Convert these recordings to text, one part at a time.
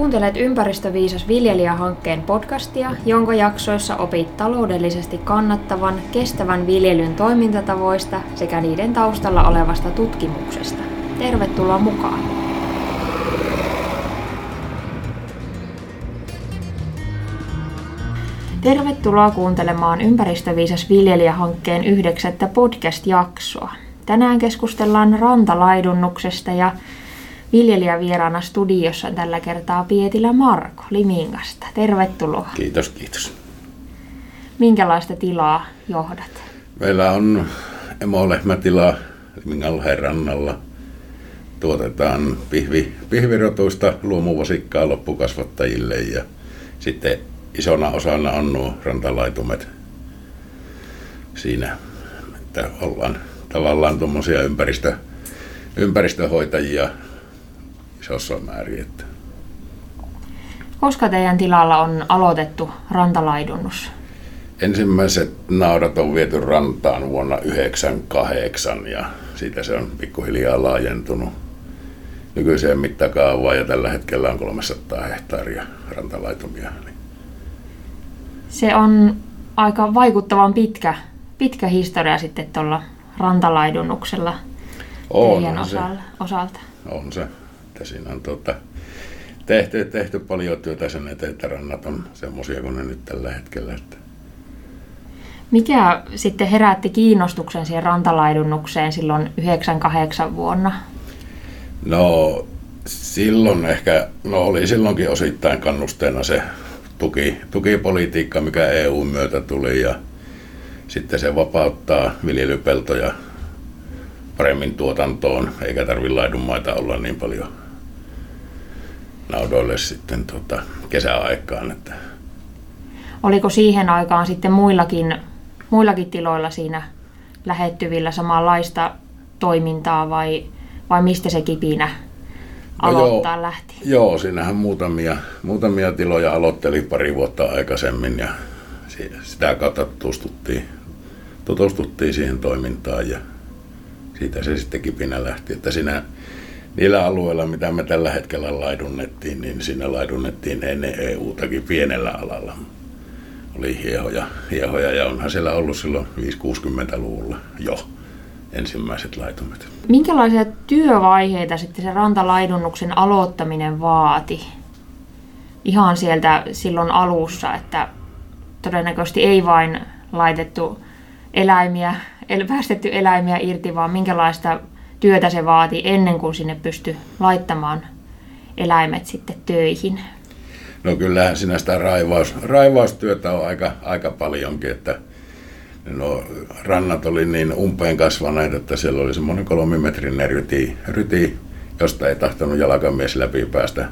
Kuuntelet Ympäristöviisas viljelijähankkeen podcastia, jonka jaksoissa opit taloudellisesti kannattavan, kestävän viljelyn toimintatavoista sekä niiden taustalla olevasta tutkimuksesta. Tervetuloa mukaan! Tervetuloa kuuntelemaan Ympäristöviisas viljelijähankkeen yhdeksättä podcast-jaksoa. Tänään keskustellaan rantalaidunnuksesta ja vieraana studiossa tällä kertaa Pietilä Marko Limingasta. Tervetuloa. Kiitos, kiitos. Minkälaista tilaa johdat? Meillä on emolehmätila Limingan rannalla. Tuotetaan pihvi, pihvirotuista luomuvasikkaa loppukasvattajille ja sitten isona osana on nuo rantalaitumet siinä, että ollaan tavallaan tuommoisia ympäristö, ympäristöhoitajia isossa määrin. Että. Koska teidän tilalla on aloitettu rantalaidunnus? Ensimmäiset naudat on viety rantaan vuonna 1998 ja siitä se on pikkuhiljaa laajentunut nykyiseen mittakaavaan ja tällä hetkellä on 300 hehtaaria rantalaitumia. Se on aika vaikuttavan pitkä, pitkä historia sitten tuolla rantalaidunnuksella on teidän se. osalta. On se että siinä on tuota, tehty, tehty paljon työtä sen eteen, että rannat on semmoisia kuin ne nyt tällä hetkellä. Että. Mikä sitten herätti kiinnostuksen siihen rantalaidunnukseen silloin 98 vuonna? No silloin ehkä, no oli silloinkin osittain kannusteena se tuki, tukipolitiikka, mikä EU myötä tuli ja sitten se vapauttaa viljelypeltoja paremmin tuotantoon, eikä tarvitse laidunmaita olla niin paljon naudoille sitten tota, kesäaikaan. Että. Oliko siihen aikaan sitten muillakin, muillakin tiloilla siinä lähettyvillä samanlaista toimintaa vai, vai mistä se kipinä aloittaa no joo, lähti? Joo, siinähän muutamia, muutamia tiloja aloitteli pari vuotta aikaisemmin ja sitä kautta tutustuttiin, tutustuttiin siihen toimintaan ja siitä se sitten kipinä lähti. Että siinä niillä alueilla, mitä me tällä hetkellä laidunnettiin, niin siinä laidunnettiin ennen EU-takin pienellä alalla. Oli hiehoja, hiehoja ja onhan siellä ollut silloin 5-60-luvulla jo ensimmäiset laitumet. Minkälaisia työvaiheita sitten se rantalaidunnuksen aloittaminen vaati? Ihan sieltä silloin alussa, että todennäköisesti ei vain laitettu eläimiä, päästetty eläimiä irti, vaan minkälaista työtä se vaati ennen kuin sinne pystyi laittamaan eläimet sitten töihin? No kyllähän siinä sitä raivaus, raivaustyötä on aika, aika paljonkin, että no, rannat oli niin umpeen kasvaneet, että siellä oli semmoinen kolmimetrinen ryti, ryti, josta ei tahtonut jalkamies läpi päästä.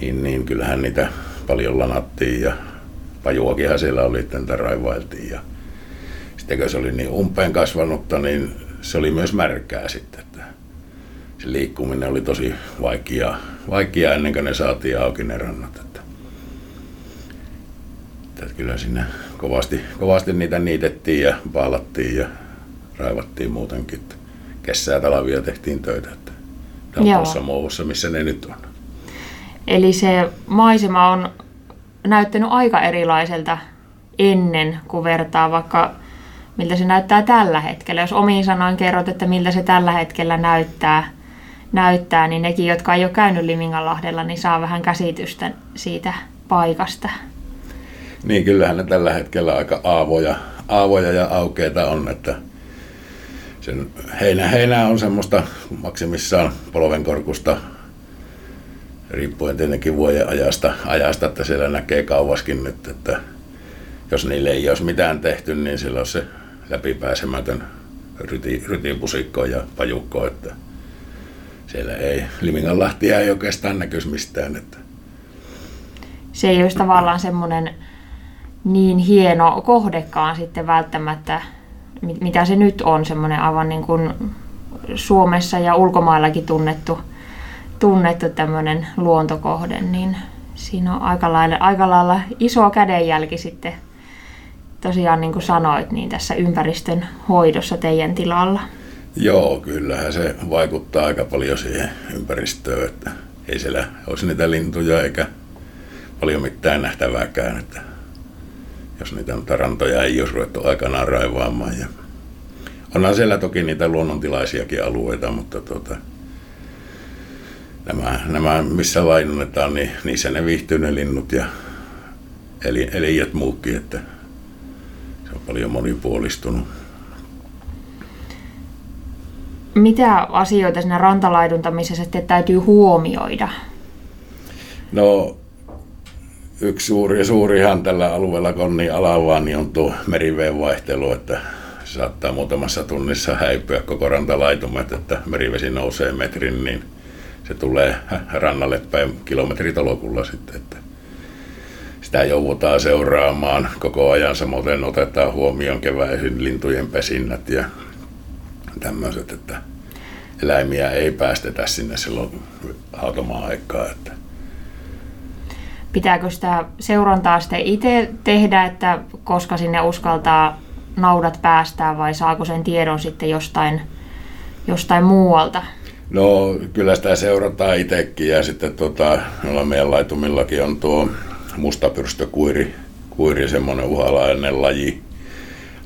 Niin, niin kyllähän niitä paljon lanattiin ja pajuakinhan siellä oli, että raivailtiin. Ja sitten kun se oli niin umpeen kasvanutta, niin se oli myös märkää sitten. Että se liikkuminen oli tosi vaikeaa, vaikeaa ennen kuin ne saatiin auki ne rannat. Että, että kyllä siinä kovasti, kovasti niitä niitettiin ja paalattiin ja raivattiin muutenkin. Että kesää talvia tehtiin töitä. Että tuossa muussa, missä ne nyt on. Eli se maisema on näyttänyt aika erilaiselta ennen, kuin vertaa vaikka miltä se näyttää tällä hetkellä. Jos omiin sanoin kerrot, että miltä se tällä hetkellä näyttää, näyttää niin nekin, jotka ei ole käynyt Liminganlahdella, niin saa vähän käsitystä siitä paikasta. Niin, kyllähän ne tällä hetkellä aika aavoja, aavoja ja aukeita on, että sen heinä, heinä on semmoista maksimissaan polvenkorkusta, riippuen tietenkin vuoden ajasta, ajasta, että siellä näkee kauaskin nyt, että jos niille ei olisi mitään tehty, niin silloin se läpipääsemätön ryti, rytipusikko ja pajukko, että siellä ei Liminganlahtia ei oikeastaan näkyisi mistään. Että. Se ei olisi tavallaan semmoinen niin hieno kohdekaan sitten välttämättä, mitä se nyt on, semmoinen aivan niin kuin Suomessa ja ulkomaillakin tunnettu, tunnettu tämmöinen luontokohde, niin siinä on aika lailla, aika lailla iso kädenjälki sitten tosiaan niin kuin sanoit, niin tässä ympäristön hoidossa teidän tilalla? Joo, kyllähän se vaikuttaa aika paljon siihen ympäristöön, että ei siellä olisi niitä lintuja eikä paljon mitään nähtävääkään, että jos niitä rantoja ei olisi ruvettu aikanaan raivaamaan. Ja onhan siellä toki niitä luonnontilaisiakin alueita, mutta tuota, nämä, nämä, missä laidunnetaan, niin niissä ne viihtyy ne linnut ja eli, elijät muukin, että on paljon monipuolistunut. Mitä asioita siinä rantalaiduntamisessa sitten täytyy huomioida? No yksi suuri, suurihan tällä alueella Konni alalla niin on tuo meriveen vaihtelu, että se saattaa muutamassa tunnissa häipyä koko rantalaitumet, että merivesi nousee metrin, niin se tulee rannalle päin kilometritolokulla sitten. Että sitä joudutaan seuraamaan koko ajan, samoin otetaan huomioon keväisin lintujen pesinnät ja tämmöiset, että eläimiä ei päästetä sinne silloin hautomaan aikaa. Että Pitääkö sitä seurantaa sitten itse tehdä, että koska sinne uskaltaa naudat päästää vai saako sen tiedon sitten jostain, jostain muualta? No kyllä sitä seurataan itsekin ja sitten tota, meidän laitumillakin on tuo mustapyrstökuiri, kuiri, semmoinen uhalainen laji,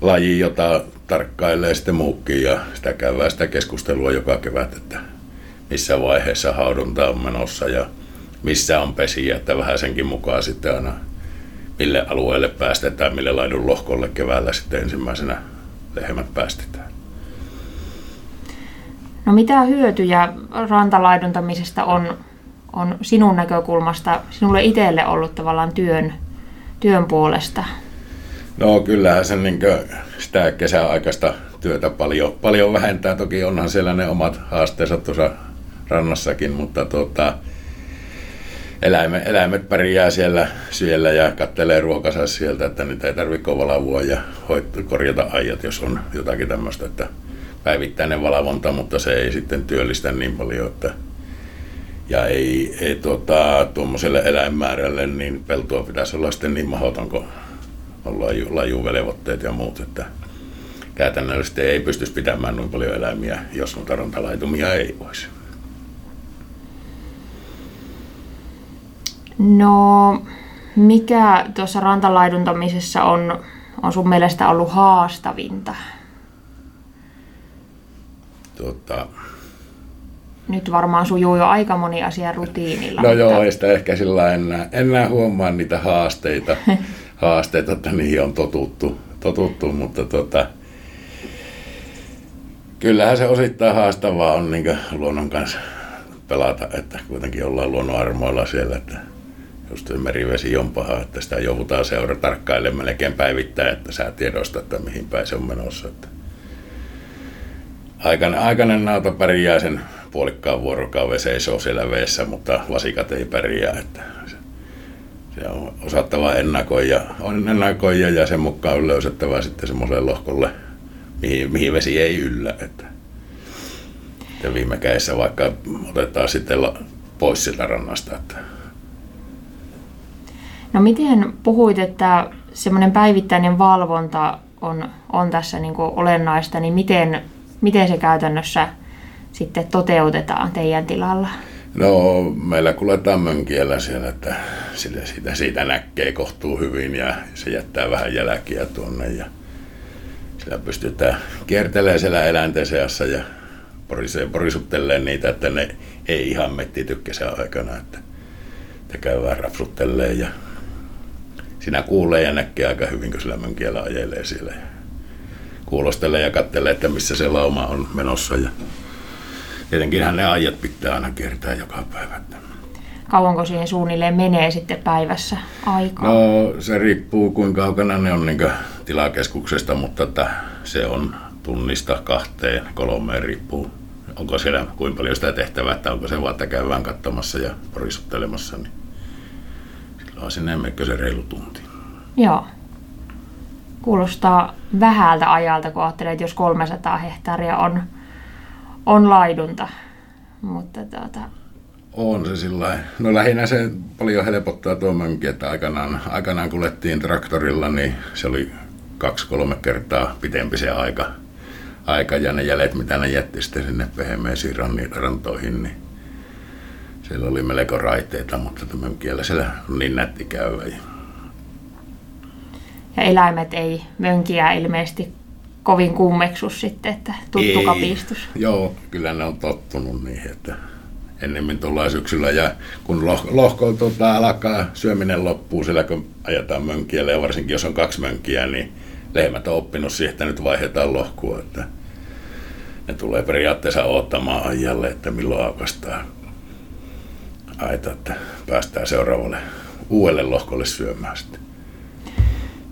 laji, jota tarkkailee sitten muukin ja sitä käydään sitä keskustelua joka kevät, että missä vaiheessa haudunta on menossa ja missä on pesiä, että vähän senkin mukaan sitten aina mille alueelle päästetään, mille laidun lohkolle keväällä sitten ensimmäisenä lehmät päästetään. No mitä hyötyjä rantalaiduntamisesta on, on sinun näkökulmasta, sinulle itselle ollut tavallaan työn, työn puolesta? No kyllähän se niin sitä kesäaikaista työtä paljon, paljon vähentää. Toki onhan siellä ne omat haasteensa tuossa rannassakin, mutta tuota, eläimet, eläimet pärjää siellä, siellä ja kattelee ruokansa sieltä, että niitä ei tarvitse valavoa ja hoit, korjata ajat, jos on jotakin tämmöistä, että päivittäinen valvonta, mutta se ei sitten työllistä niin paljon, että ja ei, ei tuota, tuommoiselle eläinmäärälle niin peltoa pitäisi olla sitten niin mahdoton, kun on laju, lajuvelvoitteet ja muut, että käytännöllisesti ei pystyisi pitämään noin paljon eläimiä, jos noita rantalaitumia ei olisi. No, mikä tuossa rantalaiduntamisessa on, on sun mielestä ollut haastavinta? Tota, Nyt varmaan sujuu jo aika moni asia rutiinilla. No mutta... joo, ei sitä ehkä sillä enää, enää huomaa niitä haasteita, haasteita, että niihin on totuttu, totuttu mutta tota, kyllähän se osittain haastavaa on niin luonnon kanssa pelata, että kuitenkin ollaan luonnon armoilla siellä, että just merivesi on paha, että sitä joudutaan seura tarkkailemaan melkein päivittäin, että sä tiedostat, että mihin päin se on menossa. Että aikainen, aikainen nauta pärjää sen puolikkaan vuorokauden seisoo siellä veessä, mutta vasikat ei pärjää. Että se, se on osattava ennakoida, on ennakoida ja sen mukaan löysettävä sitten semmoiselle lohkolle, mihin, mihin vesi ei yllä. Että, ja viime kädessä vaikka otetaan sitten pois siltä rannasta, että No miten puhuit, että semmoinen päivittäinen valvonta on, on tässä niin olennaista, niin miten, miten se käytännössä sitten toteutetaan teidän tilalla? No meillä kuljetaan mönkiellä siellä, että siitä, siitä, siitä näkee kohtuu hyvin ja se jättää vähän jälkiä tuonne ja sillä pystytään kiertelemään siellä eläinten seassa ja porisuttelee niitä, että ne ei ihan metti tykkäsen aikana, että, että käydään rapsuttelee ja siinä kuulee ja näkee aika hyvin, kun sillä mönkiellä ajelee siellä. Ja kuulostelee ja katselee, että missä se lauma on menossa. Ja tietenkin ne ajat pitää aina kiertää joka päivä. Kauanko siihen suunnilleen menee sitten päivässä aikaa? No se riippuu kuinka kaukana ne on niin tilakeskuksesta, mutta että se on tunnista kahteen, kolmeen riippuu. Onko siellä kuinka paljon sitä tehtävää, että onko se vaan, että käydään katsomassa ja porisuttelemassa. Niin on sinne se reilu tunti. Joo. Kuulostaa vähältä ajalta, kun ajattelee, että jos 300 hehtaaria on, on laidunta. Mutta tuota... On se sillä No lähinnä se paljon helpottaa tuo mönki, että aikanaan, aikanaan kuljettiin traktorilla, niin se oli kaksi-kolme kertaa pitempi se aika, aika ja ne jäljet, mitä ne jätti sitten sinne pehmeisiin rantoihin, niin siellä oli melko raiteita, mutta tämän siellä on niin nätti käydä. Ja eläimet ei mönkiä ilmeisesti kovin kummeksu sitten, että tuttu ei, kapistus. Joo, kyllä ne on tottunut niihin, että ennemmin tullaan syksyllä ja kun loh, lohko tuota, alkaa syöminen loppuu siellä kun ajetaan mönkiälle ja varsinkin jos on kaksi mönkiä, niin lehmät on oppinut siihen, että nyt vaihdetaan lohkua, että ne tulee periaatteessa ottamaan ajalle, että milloin aukastaa aita, että päästään seuraavalle uudelle lohkolle syömään sitten.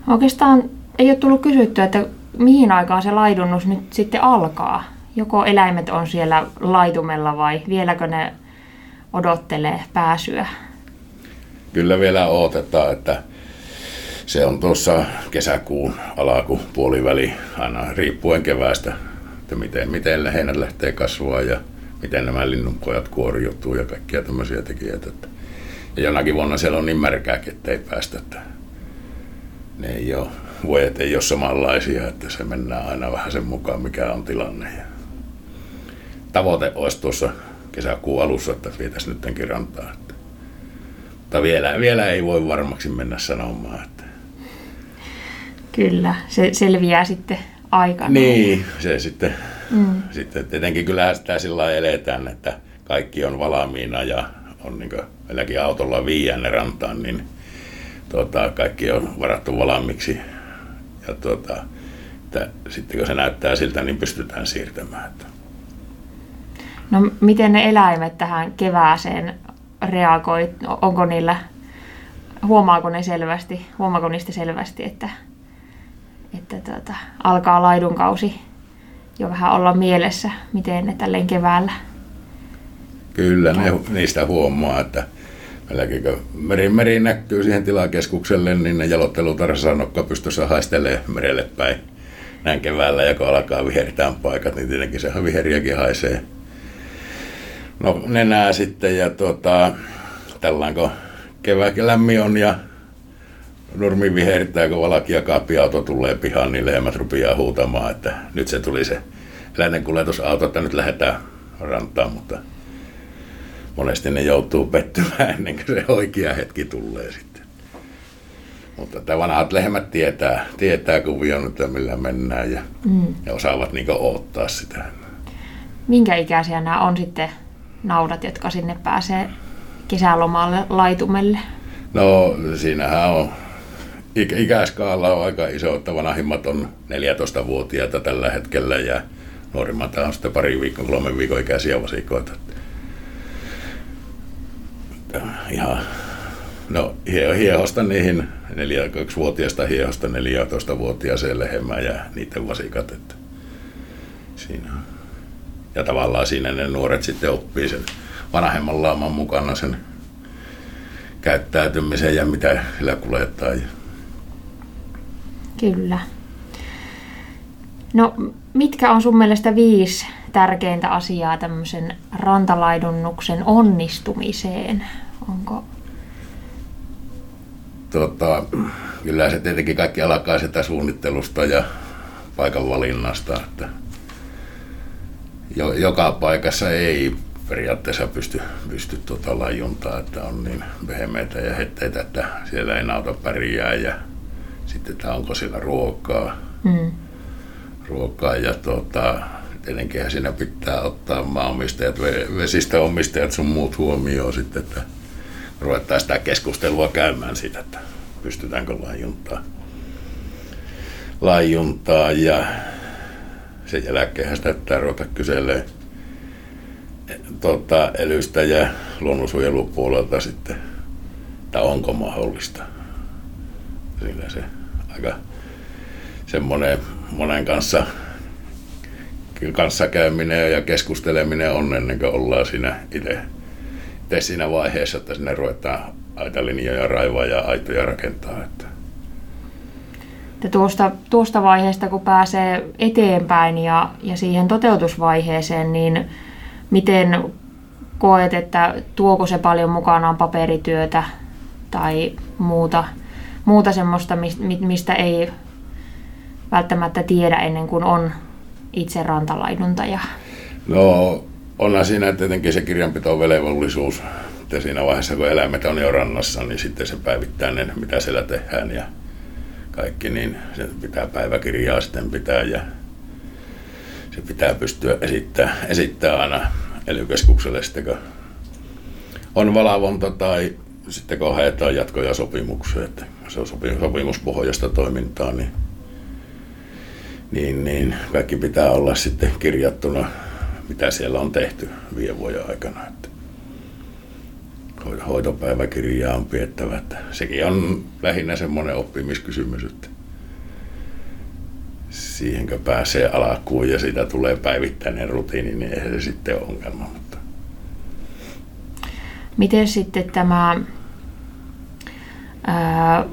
Oikeastaan ei ole tullut kysyttyä, että mihin aikaan se laidunnus nyt sitten alkaa? Joko eläimet on siellä laitumella vai vieläkö ne odottelee pääsyä? Kyllä vielä odotetaan, että se on tuossa kesäkuun alaku puoliväli aina riippuen keväästä, että miten, miten heinät lähtee kasvaa ja miten nämä linnunpojat kuoriutuu ja kaikkia tämmöisiä tekijöitä. Ja jonakin vuonna siellä on niin märkääkin, että ei päästä. Että ne ei ole, vuodet ei ole samanlaisia, että se mennään aina vähän sen mukaan, mikä on tilanne. Ja tavoite olisi tuossa kesäkuun alussa, että vietäisiin nytkin rantaa. Että, mutta vielä, vielä ei voi varmaksi mennä sanomaan. Että. Kyllä, se selviää sitten aikana. Niin, se sitten, mm. sitten tietenkin kyllä sitä sillä eletään, että kaikki on valmiina ja on niin meilläkin autolla viiänne rantaan, niin tuota, kaikki on varattu valmiiksi. Ja tuota, että sitten kun se näyttää siltä, niin pystytään siirtämään. No miten ne eläimet tähän kevääseen reagoi? Onko niillä, huomaako ne selvästi, huomaako niistä selvästi, että, että tuota, alkaa laidunkausi jo vähän olla mielessä, miten ne tälleen keväällä? Kyllä, ne, niistä huomaa, että Meilläkin kun meri, meri näkyy siihen tilakeskukselle, niin ne jalottelutarsanokka pystyssä haistelee merelle päin näin keväällä, ja kun alkaa viheritään paikat, niin tietenkin se viheriäkin haisee. No nenää sitten ja tuota, tällään kun kevääkin lämmin on ja nurmi vihertää, kun valaki ja kaappiauto tulee pihaan, niin lehmät rupeaa huutamaan, että nyt se tuli se eläinen kuljetusauto, että nyt lähdetään rantaan, mutta monesti ne joutuu pettymään ennen kuin se oikea hetki tulee sitten. Mutta tämä vanhat lehmät tietää, tietää kuvion, että millä mennään ja, mm. ja osaavat niin odottaa sitä. Minkä ikäisiä nämä on sitten naudat, jotka sinne pääsee kesälomalle laitumelle? No siinähän on ikäskaala on aika iso, että vanhimmat on 14-vuotiaita tällä hetkellä ja nuorimmat on sitten pari viikon, kolmen viikon ikäisiä vasikoita ihan No hiehosta niihin 4-2-vuotiaasta hiehosta 14-vuotiaaseen lehmään ja niiden vasikat. Että siinä. Ja tavallaan siinä ne nuoret sitten oppii sen vanhemman laaman mukana sen käyttäytymisen ja mitä sillä kuljettaa. Kyllä. No, mitkä on sun mielestä viisi tärkeintä asiaa tämmöisen rantalaidunnuksen onnistumiseen? Onko? Tota, kyllä se tietenkin kaikki alkaa sitä suunnittelusta ja paikan valinnasta, että jo, joka paikassa ei periaatteessa pysty, pysty tuota lajuntaa, että on niin vehemeitä ja hetteitä, että siellä ei nauta pärjää ja sitten, että onko siellä ruokaa. Mm. ruokaa ja tuota, tietenkin siinä pitää ottaa maanomistajat, vesistöomistajat sun muut huomioon sitten, että ruvetaan sitä keskustelua käymään siitä, että pystytäänkö lajuntaa. lajuntaa ja sen jälkeen sitä pitää ruveta kyselemään tuota, elystä ja luonnonsuojelupuolelta sitten, että onko mahdollista. Siinä se aika semmoinen monen kanssa kanssakäyminen ja keskusteleminen on ennen kuin ollaan siinä itse tee siinä vaiheessa, että sinne ruvetaan aitalinjoja raivaa ja aitoja rakentaa. Että. Ja tuosta, tuosta vaiheesta, kun pääsee eteenpäin ja, ja siihen toteutusvaiheeseen, niin miten koet, että tuoko se paljon mukanaan paperityötä tai muuta, muuta semmoista, mistä ei välttämättä tiedä ennen kuin on itse rantalaiduntaja? No onhan siinä tietenkin se kirjanpito-velvollisuus, että siinä vaiheessa kun eläimet on jo rannassa, niin sitten se päivittäinen, mitä siellä tehdään ja kaikki, niin se pitää päiväkirjaa sitten pitää ja se pitää pystyä esittämään, esittää aina ely sitten kun on valvonta tai sitten kun haetaan jatkoja sopimuksia, että se on sopimuspohjasta toimintaa, niin, niin, niin kaikki pitää olla sitten kirjattuna, mitä siellä on tehty viiden vuoden aikana. Että hoitopäiväkirjaa on piettävä. Että sekin on lähinnä semmoinen oppimiskysymys, että siihenkö pääsee alkuun ja siitä tulee päivittäinen rutiini, niin eihän se sitten ole ongelma. Mutta. Miten sitten tämä ää,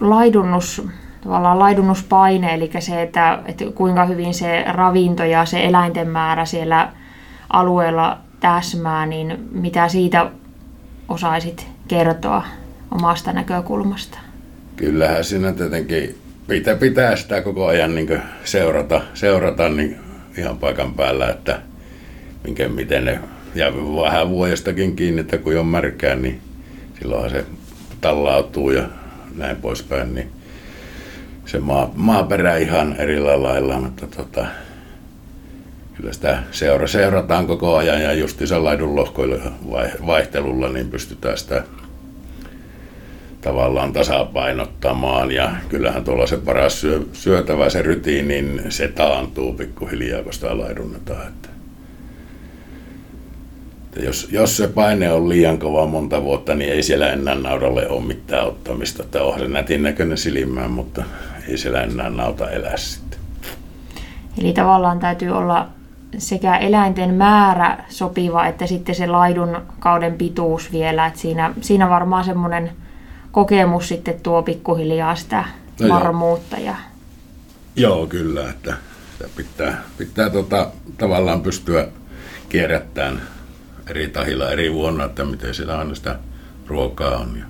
laidunnus, tavallaan laidunuspaine, eli se, että, että kuinka hyvin se ravinto ja se eläinten määrä siellä alueella täsmää, niin mitä siitä osaisit kertoa omasta näkökulmasta? Kyllähän siinä tietenkin pitää, pitää sitä koko ajan niin seurata, seurata niin ihan paikan päällä, että minkä, miten ne, ja vähän vuodestakin kiinni, että kun on märkää, niin silloinhan se tallautuu ja näin poispäin, niin se maa, maaperä ihan eri lailla, mutta tota, kyllä sitä seura, seurataan koko ajan ja justiinsa laidun lohkoilla vaihtelulla niin pystytään sitä tavallaan tasapainottamaan ja kyllähän tuolla se paras syö, syötävä se rytiin, niin se taantuu pikkuhiljaa, kun sitä laidunnetaan. Että, että jos, jos se paine on liian kova monta vuotta, niin ei siellä enää naudalle ole mitään ottamista. Että onhan se nätin näköinen silimään, mutta ei siellä enää nauta elää sitten. Eli tavallaan täytyy olla sekä eläinten määrä sopiva, että sitten se laidun kauden pituus vielä. Että siinä, siinä varmaan semmoinen kokemus sitten tuo pikkuhiljaa sitä no varmuutta. Joo. Ja... joo, kyllä, että pitää, pitää tota, tavallaan pystyä kierrättämään eri tahilla eri vuonna, että miten siellä aina sitä ruokaa on. Ja,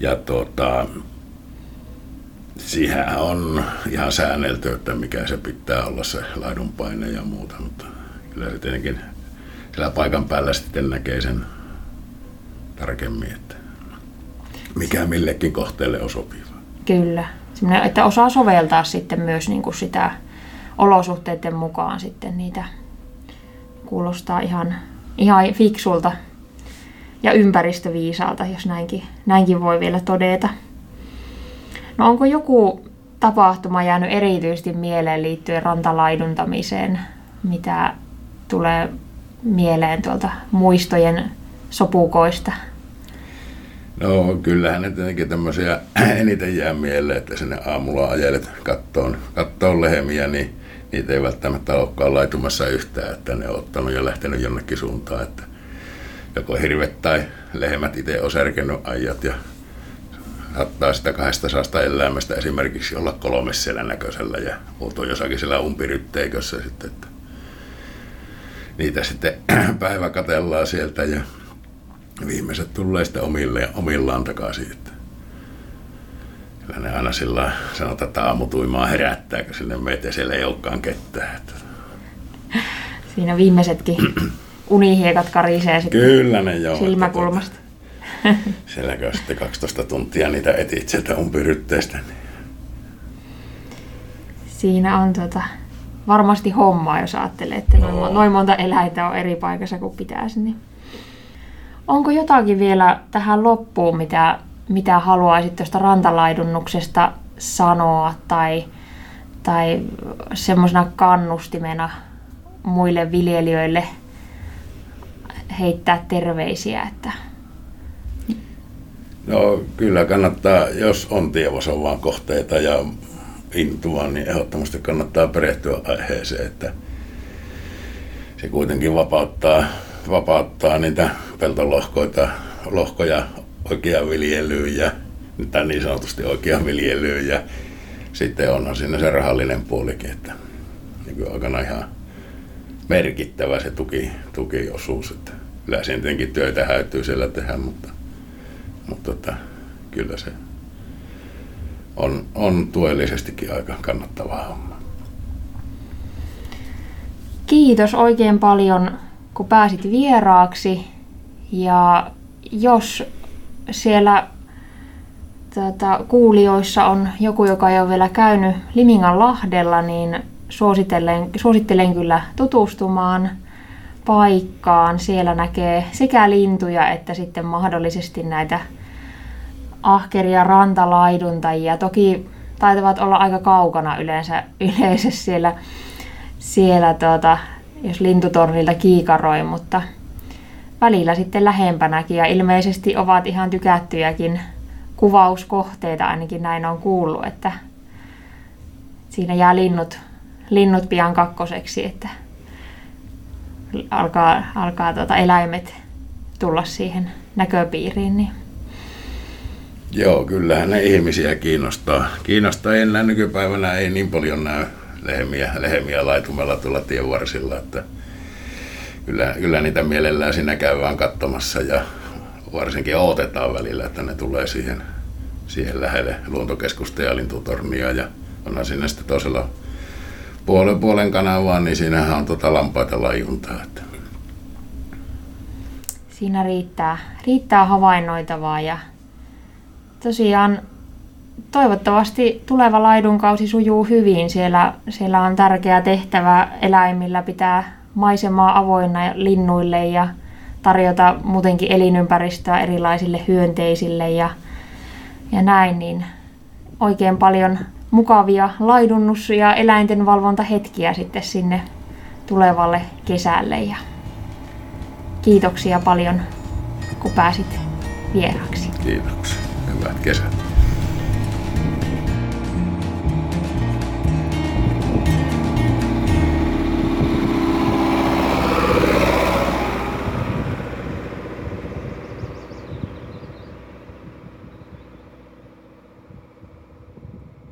ja tota, siihen on ihan säännelty, että mikä se pitää olla se laidunpaine ja muuta, mutta kyllä se tietenkin siellä paikan päällä sitten näkee sen tarkemmin, että mikä millekin kohteelle on sopiva. Kyllä, Sellainen, että osaa soveltaa sitten myös niin kuin sitä olosuhteiden mukaan sitten niitä kuulostaa ihan, ihan fiksulta ja ympäristöviisaalta, jos näinkin, näinkin voi vielä todeta. No onko joku tapahtuma jäänyt erityisesti mieleen liittyen rantalaiduntamiseen, mitä tulee mieleen tuolta muistojen sopukoista? No kyllähän ne tietenkin tämmöisiä eniten jää mieleen, että sinne aamulla ajelet kattoon, kattoon lehmiä, niin niitä ei välttämättä olekaan laitumassa yhtään, että ne on ottanut ja lähtenyt jonnekin suuntaan, että joko hirvet tai lehmät itse on särkenyt ajat ja saattaa sitä 200 elämästä esimerkiksi olla kolme siellä näköisellä ja muut on jossakin siellä umpirytteikössä sitten, että niitä sitten päivä katellaan sieltä ja viimeiset tulee sitten omille, omillaan takaisin. Että kyllä ne aina sillä sanotaan, että aamutuimaa herättää, kun sinne meitä siellä ei olekaan ketään. Että. Siinä viimeisetkin unihiekat karisee sitten Kyllä ne joo. Silmäkulmasta. Sielläkö sitten 12 tuntia niitä etit sieltä umpirytteistä. Niin. Siinä on tota, varmasti hommaa, jos ajattelee, että noin, noin monta eläintä on eri paikassa kuin pitäisi. Niin. Onko jotakin vielä tähän loppuun, mitä, mitä haluaisit tuosta rantalaidunnuksesta sanoa tai, tai semmoisena kannustimena muille viljelijöille heittää terveisiä, että No kyllä kannattaa, jos on vaan kohteita ja intua, niin ehdottomasti kannattaa perehtyä aiheeseen, että se kuitenkin vapauttaa, vapauttaa niitä peltolohkoita, lohkoja oikeaan viljelyyn ja tai niin sanotusti oikeaan viljelyyn ja sitten onhan siinä se rahallinen puolikin, että nykyaikana ihan merkittävä se tuki, tukiosuus, että kyllä siinä tietenkin töitä häytyy siellä tehdä, mutta mutta että kyllä se on, on tuellisestikin aika kannattavaa homma. kiitos oikein paljon, kun pääsit vieraaksi. Ja jos siellä tota, kuulijoissa on joku, joka ei ole vielä käynyt Limingan lahdella, niin suosittelen, suosittelen kyllä tutustumaan paikkaan. Siellä näkee sekä lintuja että sitten mahdollisesti näitä ahkeria rantalaiduntajia. Toki taitavat olla aika kaukana yleensä, yleensä siellä, siellä tuota, jos lintutornilta kiikaroi, mutta välillä sitten lähempänäkin ja ilmeisesti ovat ihan tykättyjäkin kuvauskohteita, ainakin näin on kuullut, että siinä jää linnut, linnut pian kakkoseksi, että alkaa, alkaa tuota eläimet tulla siihen näköpiiriin. Niin. Joo, kyllähän ne ihmisiä kiinnostaa. Kiinnostaa enää nykypäivänä ei niin paljon näy lehmiä, lehmiä laitumella tuolla tienvarsilla, että kyllä, kyllä niitä mielellään siinä käydään katsomassa ja varsinkin odotetaan välillä, että ne tulee siihen, siihen lähelle luontokeskusta ja lintutornia ja onhan siinä sitten toisella puolen, puolen kanavaa, niin siinähän on tota lampaita lajuntaa. Että. Siinä riittää, riittää havainnoitavaa ja tosiaan toivottavasti tuleva laidunkausi sujuu hyvin. Siellä, siellä on tärkeä tehtävä eläimillä pitää maisemaa avoinna linnuille ja tarjota muutenkin elinympäristöä erilaisille hyönteisille ja, ja näin, niin oikein paljon mukavia laidunnus- ja eläinten valvontahetkiä sitten sinne tulevalle kesälle. Ja kiitoksia paljon, kun pääsit vieraaksi. Kiitoksia. Hyvät kesät.